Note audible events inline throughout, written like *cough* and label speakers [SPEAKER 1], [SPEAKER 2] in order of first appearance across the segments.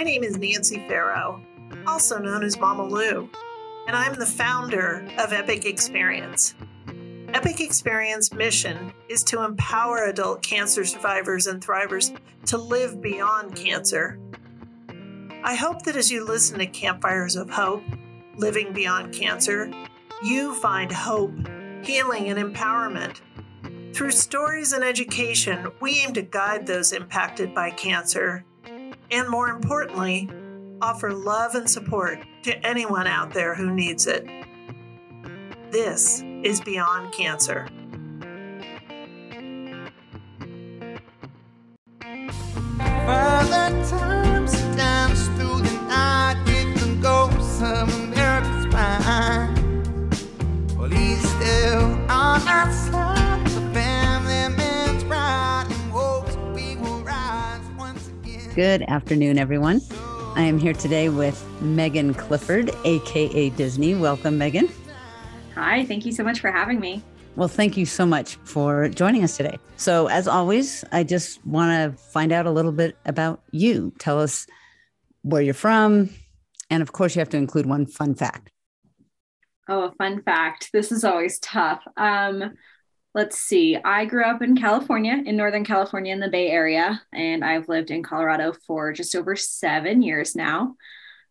[SPEAKER 1] My name is Nancy Farrow, also known as Mama Lou, and I'm the founder of Epic Experience. Epic Experience mission is to empower adult cancer survivors and thrivers to live beyond cancer. I hope that as you listen to Campfires of Hope, Living Beyond Cancer, you find hope, healing, and empowerment. Through stories and education, we aim to guide those impacted by cancer and, more importantly, offer love and support to anyone out there who needs it. This is Beyond Cancer.
[SPEAKER 2] Good afternoon, everyone. I am here today with Megan Clifford, aka Disney. Welcome, Megan.
[SPEAKER 3] Hi, thank you so much for having me.
[SPEAKER 2] Well, thank you so much for joining us today. So, as always, I just want to find out a little bit about you. Tell us where you're from. And of course, you have to include one fun fact.
[SPEAKER 3] Oh, a fun fact. This is always tough. Um, let's see. I grew up in California, in Northern California, in the Bay Area, and I've lived in Colorado for just over seven years now.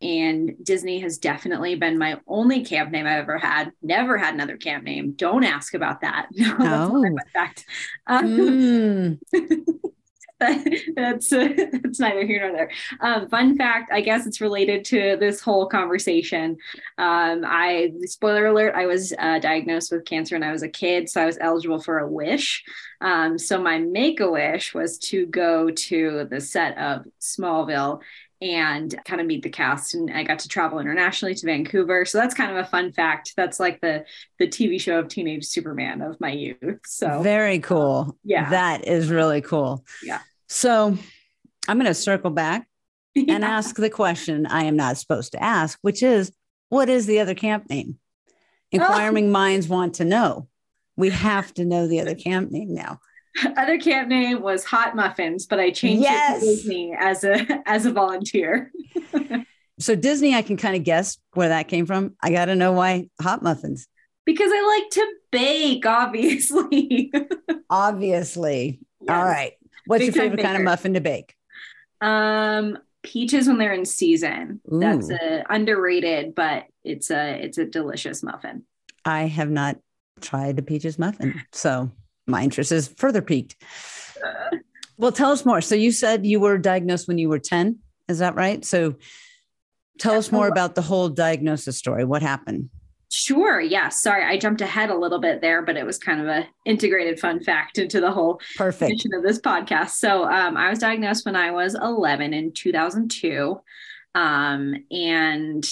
[SPEAKER 3] And Disney has definitely been my only camp name I've ever had. Never had another camp name. Don't ask about that. *laughs* No, that's
[SPEAKER 2] Oh.
[SPEAKER 3] a fact. Um,
[SPEAKER 2] Mm, *laughs* *laughs*
[SPEAKER 3] that's uh, that's neither here nor there. Um, fun fact, I guess it's related to this whole conversation. Um, I spoiler alert, I was uh, diagnosed with cancer when I was a kid, so I was eligible for a wish. Um, so my make a wish was to go to the set of Smallville and kind of meet the cast and I got to travel internationally to Vancouver. So that's kind of a fun fact. That's like the the TV show of teenage Superman of my youth. So
[SPEAKER 2] very cool.
[SPEAKER 3] yeah.
[SPEAKER 2] That is really cool.
[SPEAKER 3] Yeah.
[SPEAKER 2] So, I'm going to circle back *laughs* and
[SPEAKER 3] Yeah.
[SPEAKER 2] ask the question I am not supposed to ask, which is what is the other camp name? Oh. Inquiring minds want to know. We have to know the other camp name now.
[SPEAKER 3] other camp name was Hot Muffins, but I changed
[SPEAKER 2] Yes.
[SPEAKER 3] it to Disney as a as a volunteer. *laughs*
[SPEAKER 2] So Disney, I can kind of guess where that came from. I got to know why hot muffins.
[SPEAKER 3] Because I like to bake, obviously. *laughs*
[SPEAKER 2] Obviously. All
[SPEAKER 3] Yes.
[SPEAKER 2] right. What's your
[SPEAKER 3] Big
[SPEAKER 2] favorite kind of muffin to bake?
[SPEAKER 3] Um peaches when they're in season. That's a underrated, but it's a it's a delicious muffin.
[SPEAKER 2] I have not tried a peaches muffin, so my interest is further piqued. *laughs* Well, tell us more. So you said you were diagnosed when you were ten. Is that right? So tell us more about the whole diagnosis story. What happened?
[SPEAKER 3] Sure. Yeah. Sorry, I jumped ahead a little bit there, but it was kind of a integrated fun fact into the whole
[SPEAKER 2] Perfect.
[SPEAKER 3] mission of this podcast. So um, I was diagnosed when I was 11 in 2002. Um, and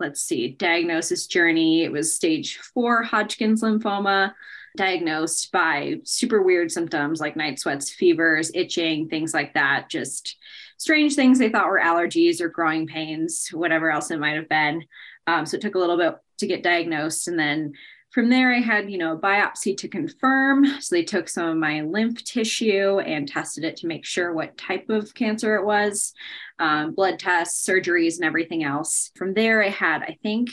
[SPEAKER 3] let's see, diagnosis journey, it was stage four Hodgkin's lymphoma, diagnosed by super weird symptoms like night sweats, fevers, itching, things like that. Just strange things they thought were allergies or growing pains, whatever else it might have been. Um, so it took a little bit to get diagnosed. And then from there, I had, you know, a biopsy to confirm. So they took some of my lymph tissue and tested it to make sure what type of cancer it was, um, blood tests, surgeries, and everything else. From there, I had, I think,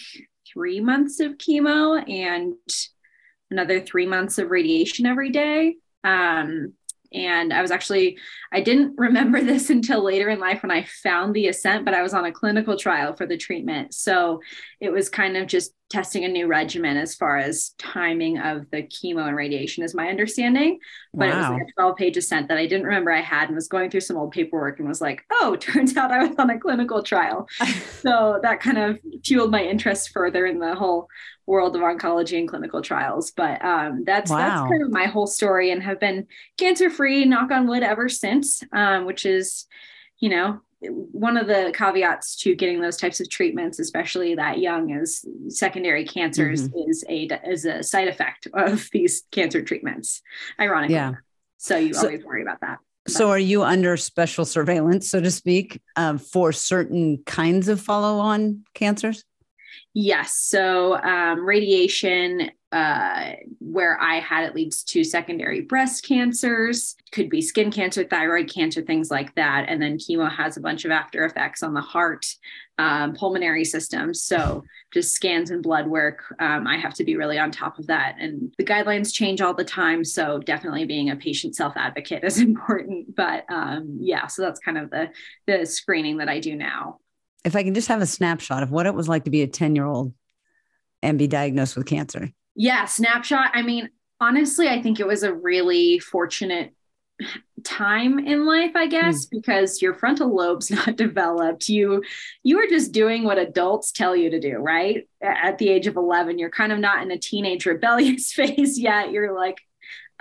[SPEAKER 3] three months of chemo and another three months of radiation every day. Um, and I was actually, I didn't *laughs* remember this until later in life when I found the assent, but I was on a clinical trial for the treatment. So it was kind of just testing a new regimen as far as timing of the chemo and radiation, is my understanding. But it was like a 12 page assent that I didn't remember I had and was going through some old paperwork and was like, oh, *laughs* turns out I was on a clinical trial. *laughs* so that kind of fueled my interest further in the whole world of oncology and clinical trials. But um, that's
[SPEAKER 2] Wow.
[SPEAKER 3] that's kind of my whole story and have been cancer free, knock on wood, ever since, um, which is, you know, one of the caveats to getting those types of treatments, especially that young, is secondary cancers
[SPEAKER 2] Mm-hmm.
[SPEAKER 3] is a is a side effect of *laughs* these cancer treatments. Ironically,
[SPEAKER 2] Yeah.
[SPEAKER 3] so you
[SPEAKER 2] So-
[SPEAKER 3] always worry about that.
[SPEAKER 2] So, are you under special surveillance, so to speak, um, for certain kinds of follow on cancers?
[SPEAKER 3] Yes. So um, radiation, uh, where I had it leads to secondary breast cancers, could be skin cancer, thyroid cancer, things like that. And then chemo has a bunch of after effects on the heart, um, pulmonary system. So just scans and blood work, um, I have to be really on top of that. And the guidelines change all the time. So definitely being a patient self advocate *laughs* is important. But um, yeah, so that's kind of the the screening that I do now.
[SPEAKER 2] If I can just have a snapshot of what it was like to be a 10 year old and be diagnosed with cancer.
[SPEAKER 3] Yeah, snapshot. I mean, honestly, I think it was a really fortunate time in life i guess mm. because your frontal lobe's *laughs* not developed you you are just doing what adults tell you to do right at the age of 11 you're kind of not in a teenage rebellious *laughs* phase yet you're like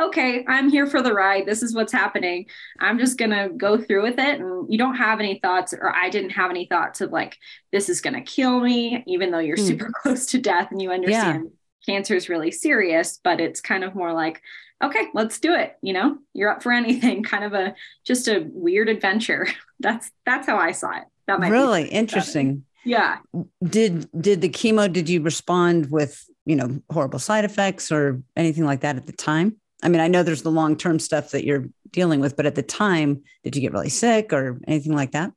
[SPEAKER 3] okay i'm here for the ride this is what's happening i'm just going to go through with it and you don't have any thoughts or i didn't have any thoughts of like this is going to kill me even though you're mm. super *laughs* close to death and you understand yeah cancer is really serious, but it's kind of more like, okay, let's do it. You know, you're up for anything. *laughs* Kind of a just a weird adventure. *laughs* That's that's how I saw it. That
[SPEAKER 2] might really interesting.
[SPEAKER 3] Yeah.
[SPEAKER 2] Did did the chemo? Did you respond with you know horrible side effects or anything like that at the time? I mean, I know there's the long term stuff that you're dealing with, but at the time, did you get really sick or anything like that?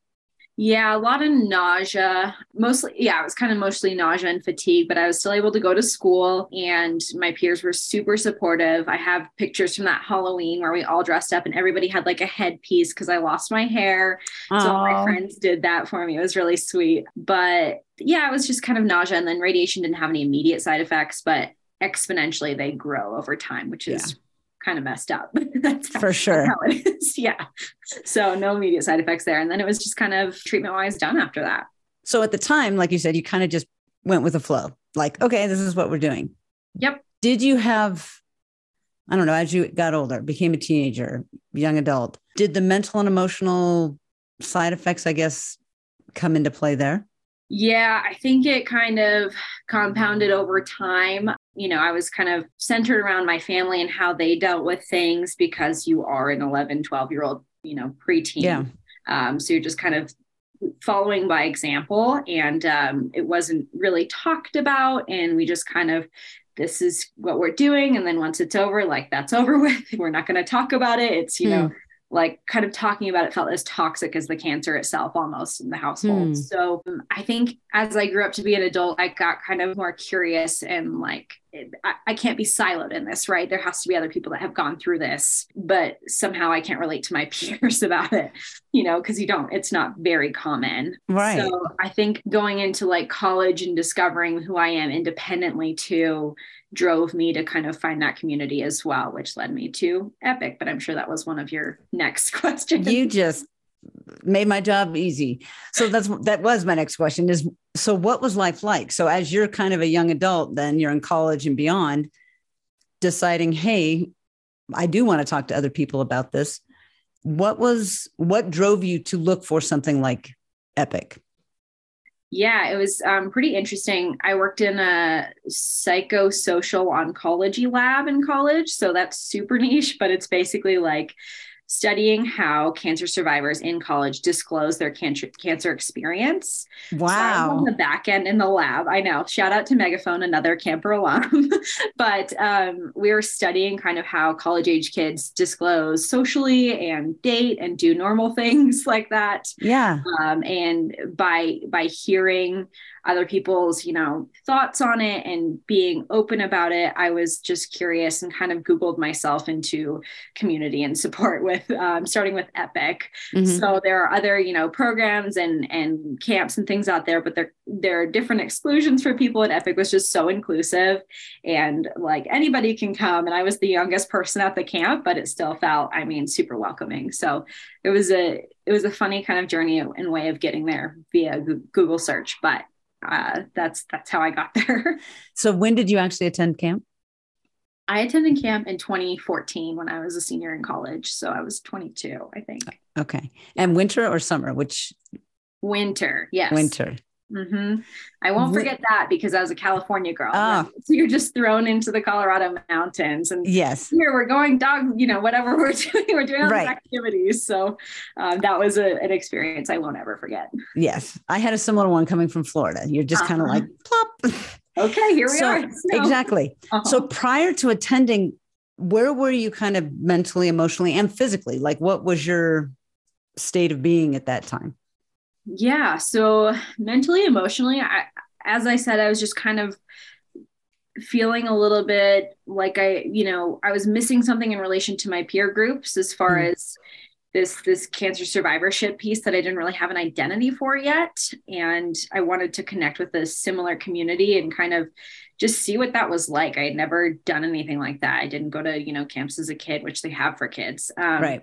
[SPEAKER 3] Yeah, a lot of nausea. Mostly, yeah, it was kind of mostly nausea and fatigue, but I was still able to go to school and my peers were super supportive. I have pictures from that Halloween where we all dressed up and everybody had like a headpiece because I lost my hair. Aww. So all my friends did that for me. It was really sweet. But yeah, it was just kind of nausea. And then radiation didn't have any immediate side effects, but exponentially they grow over time, which is yeah kind of messed up. *laughs*
[SPEAKER 2] that's how, for sure.
[SPEAKER 3] how it is. *laughs* Yeah. So no immediate side effects there. And then it was just kind of treatment wise done after that.
[SPEAKER 2] So at the time, like you said, you kind of just went with the flow. Like, okay, this is what we're doing.
[SPEAKER 3] Yep.
[SPEAKER 2] Did you have, I don't know, as you got older, became a teenager, young adult, did the mental and emotional side effects, I guess, come into play there?
[SPEAKER 3] Yeah, I think it kind of compounded over time. You know, I was kind of centered around my family and how they dealt with things because you are an 11, 12 year old, you know, preteen.
[SPEAKER 2] Yeah.
[SPEAKER 3] Um, so you're just kind of following by example. And um, it wasn't really talked about. And we just kind of, this is what we're doing. And then once it's over, like that's over *laughs* with. We're not going to talk about it. It's, you know, hmm like kind of talking about it felt as toxic as the cancer itself almost in the household. Hmm. So um, I think as I grew up to be an adult, I got kind of more curious and like, I, I, can't be siloed in this, right? There has to be other people that have gone through this, but somehow I can't relate to my *laughs* peers about it, you know, because you don't, it's not very common.
[SPEAKER 2] Right.
[SPEAKER 3] So I think going into like college and discovering who I am independently too drove me to kind of find that community as well, which led me to Epic. But I'm sure that was one of your *laughs* next questions.
[SPEAKER 2] You just made my job easy. So that's that was my next question is so what was life like? So as you're kind of a young adult, then you're in college and beyond, deciding, hey, I do want to talk to other people about this. What was what drove you to look for something like Epic?
[SPEAKER 3] Yeah, it was um, pretty interesting. I worked in a psychosocial oncology lab in college. So that's super *laughs* niche, but it's basically like studying how cancer survivors in college disclose their cancer cancer experience.
[SPEAKER 2] Wow.
[SPEAKER 3] So on the back end in the lab. I know. Shout out to Megaphone, another camper alum. *laughs* but um, we were studying kind of how college age kids disclose socially and date and do normal *laughs* things like that.
[SPEAKER 2] Yeah.
[SPEAKER 3] Um, and by by hearing other people's you know thoughts on it and being open about it i was just curious and kind of googled myself into community and support *laughs* with um, starting with epic. Mm-hmm. so there are other you know programs and and camps and things out there but there there are different exclusions for people and epic was just so inclusive. And like anybody can come and i was the youngest person at the camp but it still felt i mean super welcoming. So it was a it was a funny kind of journey and way of getting there via google search but uh, that's that's how I got *laughs* there.
[SPEAKER 2] So when did you actually attend camp?
[SPEAKER 3] I attended camp in 2014 when I was a senior in college. So I was 22, I think.
[SPEAKER 2] Okay. And winter or summer? Which
[SPEAKER 3] winter? Yes.
[SPEAKER 2] Winter.
[SPEAKER 3] Mm-hmm. I won't forget that because I was a California girl. Oh. So you're just thrown into the Colorado mountains, and
[SPEAKER 2] yes,
[SPEAKER 3] here we're going dog. You know, whatever *laughs* we're doing, we're doing all right. these activities. So um, that was a, an experience I won't ever forget.
[SPEAKER 2] Yes, I had a similar one coming from Florida. You're just uh-huh. kind of like plop. *laughs*
[SPEAKER 3] okay, here we
[SPEAKER 2] So-
[SPEAKER 3] are. *laughs* So-
[SPEAKER 2] Exactly.
[SPEAKER 3] Uh-huh.
[SPEAKER 2] So prior to attending, where were you kind of mentally, emotionally, and physically? Like, what was your state of being at that time?
[SPEAKER 3] Yeah so mentally emotionally i as i said i was just kind of feeling a little bit like i you know i was missing something in relation to my peer groups as far
[SPEAKER 2] Mhm.
[SPEAKER 3] as this this cancer survivorship piece that i didn't really have an identity for yet and i wanted to connect with a similar community and kind of just see what that was like i had never done anything like that i didn't go to you know camps as a kid which they have for kids um,
[SPEAKER 2] right.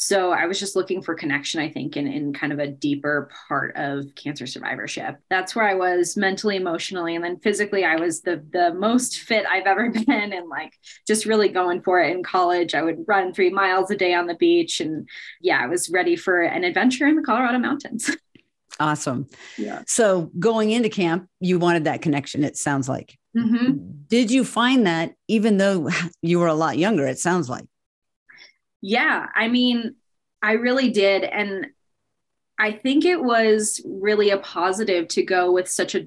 [SPEAKER 3] So I was just looking for connection, I think, in, in kind of a deeper part of cancer survivorship. That's where I was mentally, emotionally, and then physically, I was the the most fit I've ever *laughs* been, and like just really going for it in college. I would run three miles a day on the beach, and yeah, I was ready for an adventure in the Colorado mountains. *laughs*
[SPEAKER 2] Awesome.
[SPEAKER 3] yeah.
[SPEAKER 2] So going into camp, you wanted that connection. It sounds like.
[SPEAKER 3] hmm
[SPEAKER 2] Did you find that even though you were a lot younger? It sounds like.
[SPEAKER 3] Yeah, I mean, I really did. And I think it was really a positive to go with such a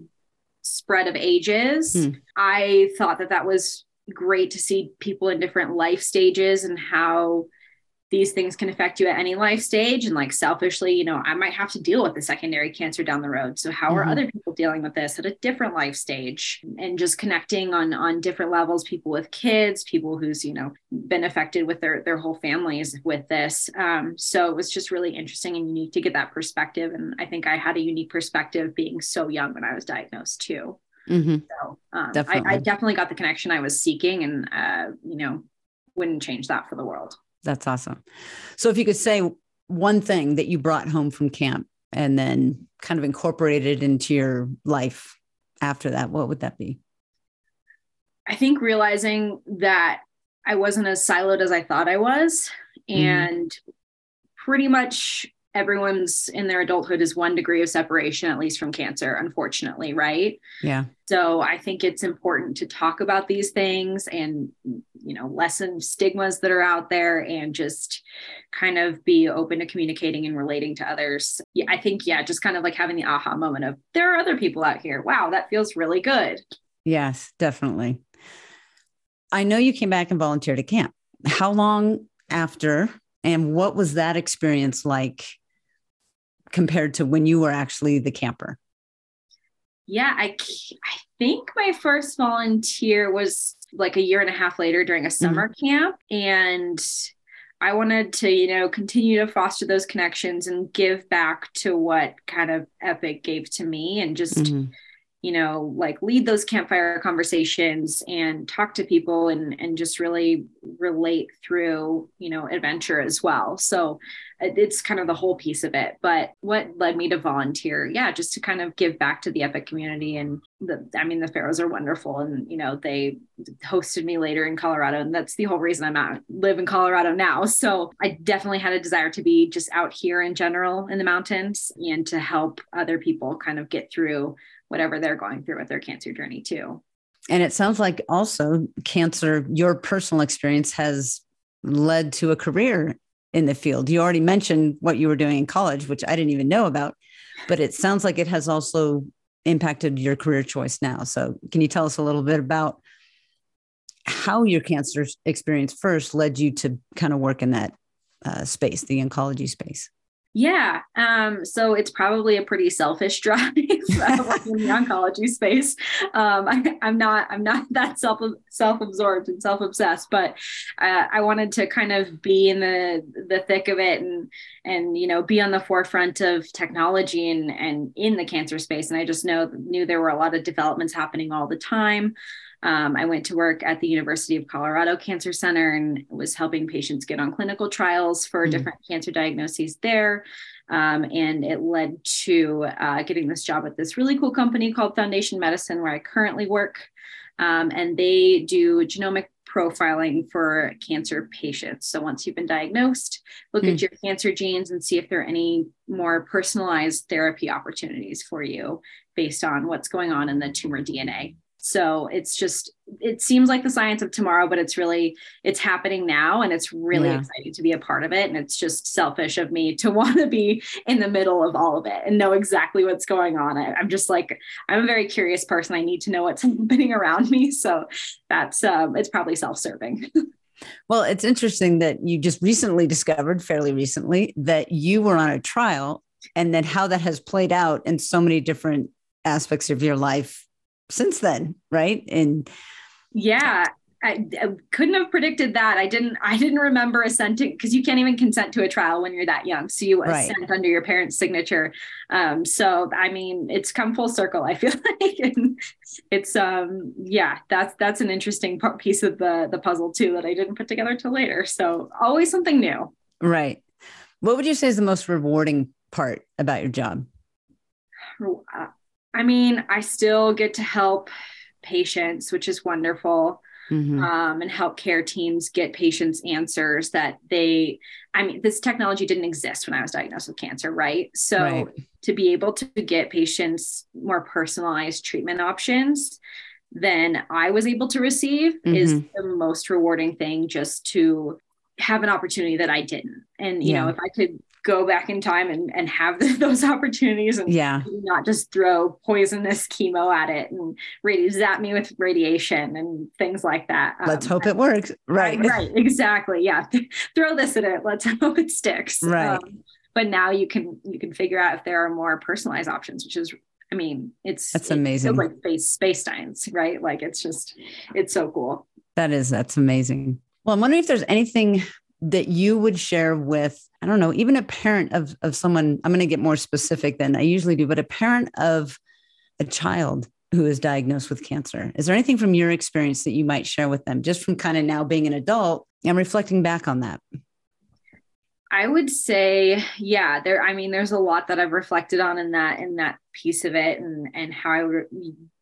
[SPEAKER 3] spread of ages.
[SPEAKER 2] Hmm.
[SPEAKER 3] I thought that that was great to see people in different life stages and how these things can affect you at any life stage. And like selfishly, you know, I might have to deal with the secondary cancer down the road. So how are
[SPEAKER 2] Mhm.
[SPEAKER 3] other people dealing with this at a different life stage? And just connecting on on different levels, people with kids, people who's, you know, been affected with their their whole families with this. Um, so it was just really interesting and unique to get that perspective. And I think I had a unique perspective being so young when I was diagnosed too.
[SPEAKER 2] mm-hmm.
[SPEAKER 3] So um, I,
[SPEAKER 2] Definitely.
[SPEAKER 3] I definitely got the connection I was seeking, and uh, you know, wouldn't change that for the world.
[SPEAKER 2] That's awesome. So if you could say one thing that you brought home from camp and then kind of incorporated into your life after that, what would that be?
[SPEAKER 3] I think realizing that I wasn't as siloed as I thought I was,
[SPEAKER 2] Mhm.
[SPEAKER 3] and pretty much everyone's in their adulthood is one degree of separation, at least from cancer, unfortunately, right?
[SPEAKER 2] Yeah.
[SPEAKER 3] So I think it's important to talk about these things and, you know, lessen stigmas that are out there and just kind of be open to communicating and relating to others. Yeah, I think, yeah, just kind of like having the aha moment of there are other people out here. Wow, that feels really good.
[SPEAKER 2] Yes, definitely. I know you came back and volunteered at camp. How long after and what was that experience like compared to when you were actually the camper?
[SPEAKER 3] Yeah, I, I think my first volunteer was like a year and a half later during a summer camp and I wanted to, you know, continue to foster those connections and give back to what kind of Epic gave to me and just
[SPEAKER 2] Mhm.
[SPEAKER 3] You know like lead those campfire conversations and talk to people and and just really relate through you know adventure as well. So uh, it's kind of the whole piece of it. But what led me to volunteer? Yeah just to kind of give back to the epic community and the i mean the Farrows are wonderful and you know they hosted me later in colorado and that's the whole reason i'm out live in colorado now. So i definitely had a desire to be just out here in general in the mountains and to help other people kind of get through whatever they're going through with their cancer journey too.
[SPEAKER 2] And it sounds like also cancer, your personal experience has led to a career in the field. You already mentioned what you were doing in college, which I didn't even know about, but it sounds like it has also impacted your career choice now. So, can you tell us a little bit about how your cancer experience first led you to kind of work in that uh, space, the oncology space?
[SPEAKER 3] Yeah. Um, so it's probably a pretty selfish *laughs* drive uh, in the oncology space. Um, I, I'm not, I'm not that self, self-absorbed and self-obsessed, but uh, I wanted to kind of be in the, the thick of it and, and, you know, be on the forefront of technology and, and in the cancer space. And I just know, knew there were a lot of developments happening all the time. Um, I went to work at the University of Colorado Cancer Center and was helping patients get on clinical trials for
[SPEAKER 2] Mhm.
[SPEAKER 3] different cancer diagnoses there. Um, and it led to uh, getting this job at this really cool company called Foundation Medicine, where I currently work. Um, and they do genomic profiling for cancer patients. So once you've been diagnosed, look
[SPEAKER 2] Hmm.
[SPEAKER 3] at your cancer genes and see if there are any more personalized therapy opportunities for you based on what's going on in the tumor DNA. So it's just, it seems like the science of tomorrow, but it's really, it's happening now. And it's really
[SPEAKER 2] Yeah.
[SPEAKER 3] exciting to be a part of it. And it's just selfish of me to *laughs* want to be in the middle of all of it and know exactly what's going on. I, I'm just like, I'm a very curious person. I need to know what's *laughs* happening around me. So that's, um, it's probably self serving. *laughs*
[SPEAKER 2] Well, it's interesting that you just recently discovered, fairly recently, that you were on a trial and then how that has played out in so many different aspects of your life since then, right? And
[SPEAKER 3] Yeah, I, I couldn't have predicted that. I didn't. I didn't remember assenting because you can't even consent to a trial when you're that young. So you
[SPEAKER 2] Right.
[SPEAKER 3] assent under your parents' signature. Um, so I mean, it's come full circle. I *laughs* feel like and it's um yeah, that's that's an interesting part, piece of the the puzzle too that I didn't put together till later. So always something new.
[SPEAKER 2] right. What would you say is the most rewarding part about your job?
[SPEAKER 3] I mean, I still get to help patients, which is wonderful.
[SPEAKER 2] Mhm.
[SPEAKER 3] um, and help care teams get patients answers that they i mean this technology didn't exist when i was diagnosed with cancer right so
[SPEAKER 2] Right.
[SPEAKER 3] to be able to get patients more personalized treatment options than i was able to receive is
[SPEAKER 2] Mhm.
[SPEAKER 3] the most rewarding thing just to have an opportunity that i didn't and you know if i could go back in time and, and have *laughs* those opportunities and
[SPEAKER 2] Yeah.
[SPEAKER 3] not just throw poisonous chemo at it and radi- zap me with radiation and things like that.
[SPEAKER 2] Let's
[SPEAKER 3] Um,
[SPEAKER 2] hope it works. Right.
[SPEAKER 3] Right. Exactly. Yeah. *laughs* throw this at it. Let's *laughs* hope it sticks.
[SPEAKER 2] Right.
[SPEAKER 3] Um, but now you can you can figure out if there are more personalized options, which is I mean, it's
[SPEAKER 2] That's amazing.
[SPEAKER 3] like space space science, right? Like it's just it's so cool.
[SPEAKER 2] That is, that's amazing. Well, I'm wondering if there's anything that you would share with, I don't know, even a parent of, of someone, I'm going to get more specific than I usually do, but a parent of a child who is diagnosed with cancer. Is there anything from your experience that you might share with them just from kind of now being an adult and reflecting back on that?
[SPEAKER 3] I would say, yeah, there, I mean, there's a lot that I've reflected on in that, in that piece of it and, and how I would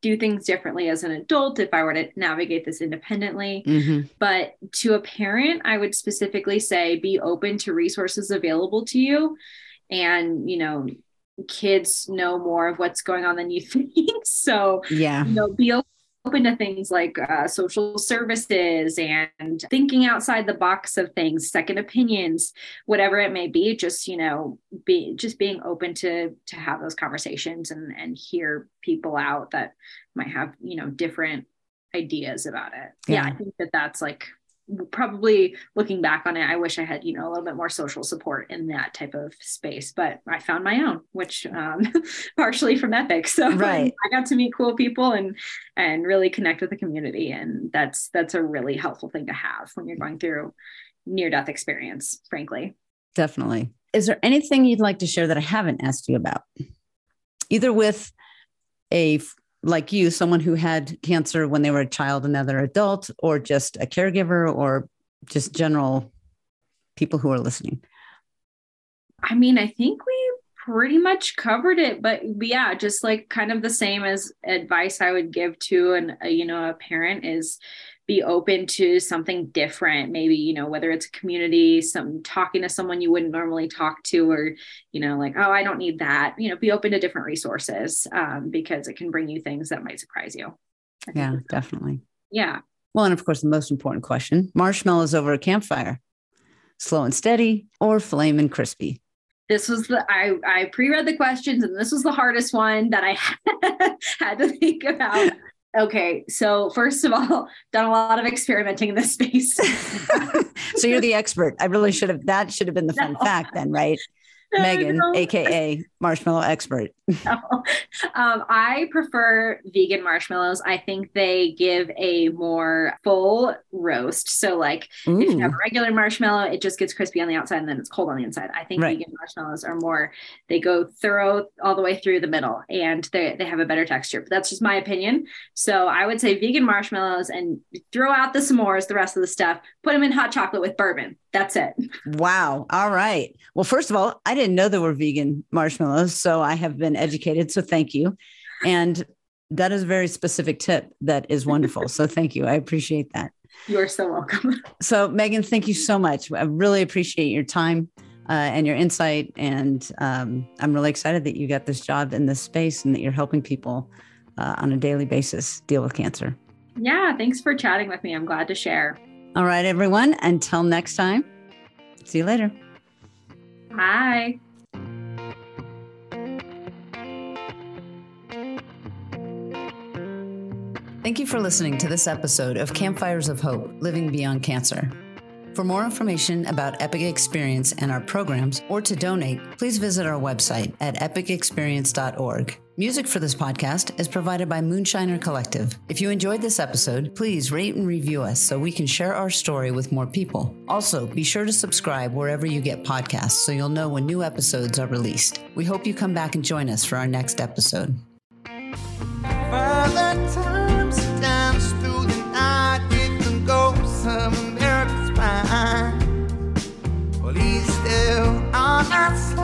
[SPEAKER 3] do things differently as an adult if I were to navigate this independently.
[SPEAKER 2] Mhm.
[SPEAKER 3] But to a parent, I would specifically say be open to resources available to you. And, you know, kids know more of what's going on than you *laughs* think. So,
[SPEAKER 2] Yeah.
[SPEAKER 3] you know, be open to things like uh, social services and thinking outside the box of things, second opinions, whatever it may be. Just you know, be just being open to to have those conversations and and hear people out that might have you know different ideas about it. Yeah,
[SPEAKER 2] Yeah.
[SPEAKER 3] I think that that's like probably looking back on it i wish i had you know a little bit more social support in that type of space but i found my own which um *laughs* partially from epic so
[SPEAKER 2] Right.
[SPEAKER 3] i got to meet cool people and and really connect with the community and that's that's a really helpful thing to have when you're going through near death experience frankly
[SPEAKER 2] Definitely. Is there anything you'd like to share that I haven't asked you about? Either with a like you, someone who had cancer when they were a child another adult, or just a caregiver, or just general people who are listening.
[SPEAKER 3] I mean, I think we pretty much covered it, but yeah, just like kind of the same as advice I would give to an a, you know a parent is be open to something different. Maybe you know whether it's a community, some talking to someone you wouldn't normally talk to, or you know like oh I don't need that. You know, be open to different resources um, because it can bring you things that might surprise you.
[SPEAKER 2] Yeah, definitely.
[SPEAKER 3] yeah.
[SPEAKER 2] Well, and of course, the most important question marshmallows over a campfire, slow and steady, or flame and crispy.
[SPEAKER 3] this was the I I pre-read the questions and this was the hardest one that I *laughs* had to think about. Okay, so first of all, *laughs* done a lot of experimenting in this space. *laughs*
[SPEAKER 2] so you're the expert. I really *laughs* should have, that should have been the fun
[SPEAKER 3] No.
[SPEAKER 2] fact then, right? *laughs* Megan, AKA marshmallow expert. *laughs*
[SPEAKER 3] No. Um, I prefer vegan marshmallows. I think they give a more full roast. So, like, if you have a regular marshmallow, it just gets crispy on the outside and then it's cold on the inside. I think
[SPEAKER 2] Right.
[SPEAKER 3] vegan marshmallows are more, they go thorough all the way through the middle and they, they have a better texture. But that's just my opinion. So, I would say vegan marshmallows and throw out the s'mores, the rest of the stuff, put them in hot chocolate with bourbon. That's it.
[SPEAKER 2] wow. All right. Well, first of all, I didn't know there were vegan marshmallows. So I have been educated. So thank you. And that is a very specific tip that is wonderful. So *laughs* thank you. I appreciate that.
[SPEAKER 3] You're so welcome. *laughs*
[SPEAKER 2] So, Megan, thank you so much. I really appreciate your time uh, and your insight. And um, I'm really excited that you got this job in this space and that you're helping people uh, on a daily basis deal with cancer.
[SPEAKER 3] Yeah, thanks for chatting with me. I'm glad to share.
[SPEAKER 2] All right, everyone. Until next time, see you later.
[SPEAKER 3] Bye.
[SPEAKER 2] Thank you for listening to this episode of Campfires of Hope Living Beyond Cancer. For more information about Epic Experience and our programs, or to donate, please visit our website at epicexperience.org. Music for this podcast is provided by Moonshiner Collective. If you enjoyed this episode, please rate and review us so we can share our story with more people. Also, be sure to subscribe wherever you get podcasts so you'll know when new episodes are released. We hope you come back and join us for our next episode.
[SPEAKER 4] That's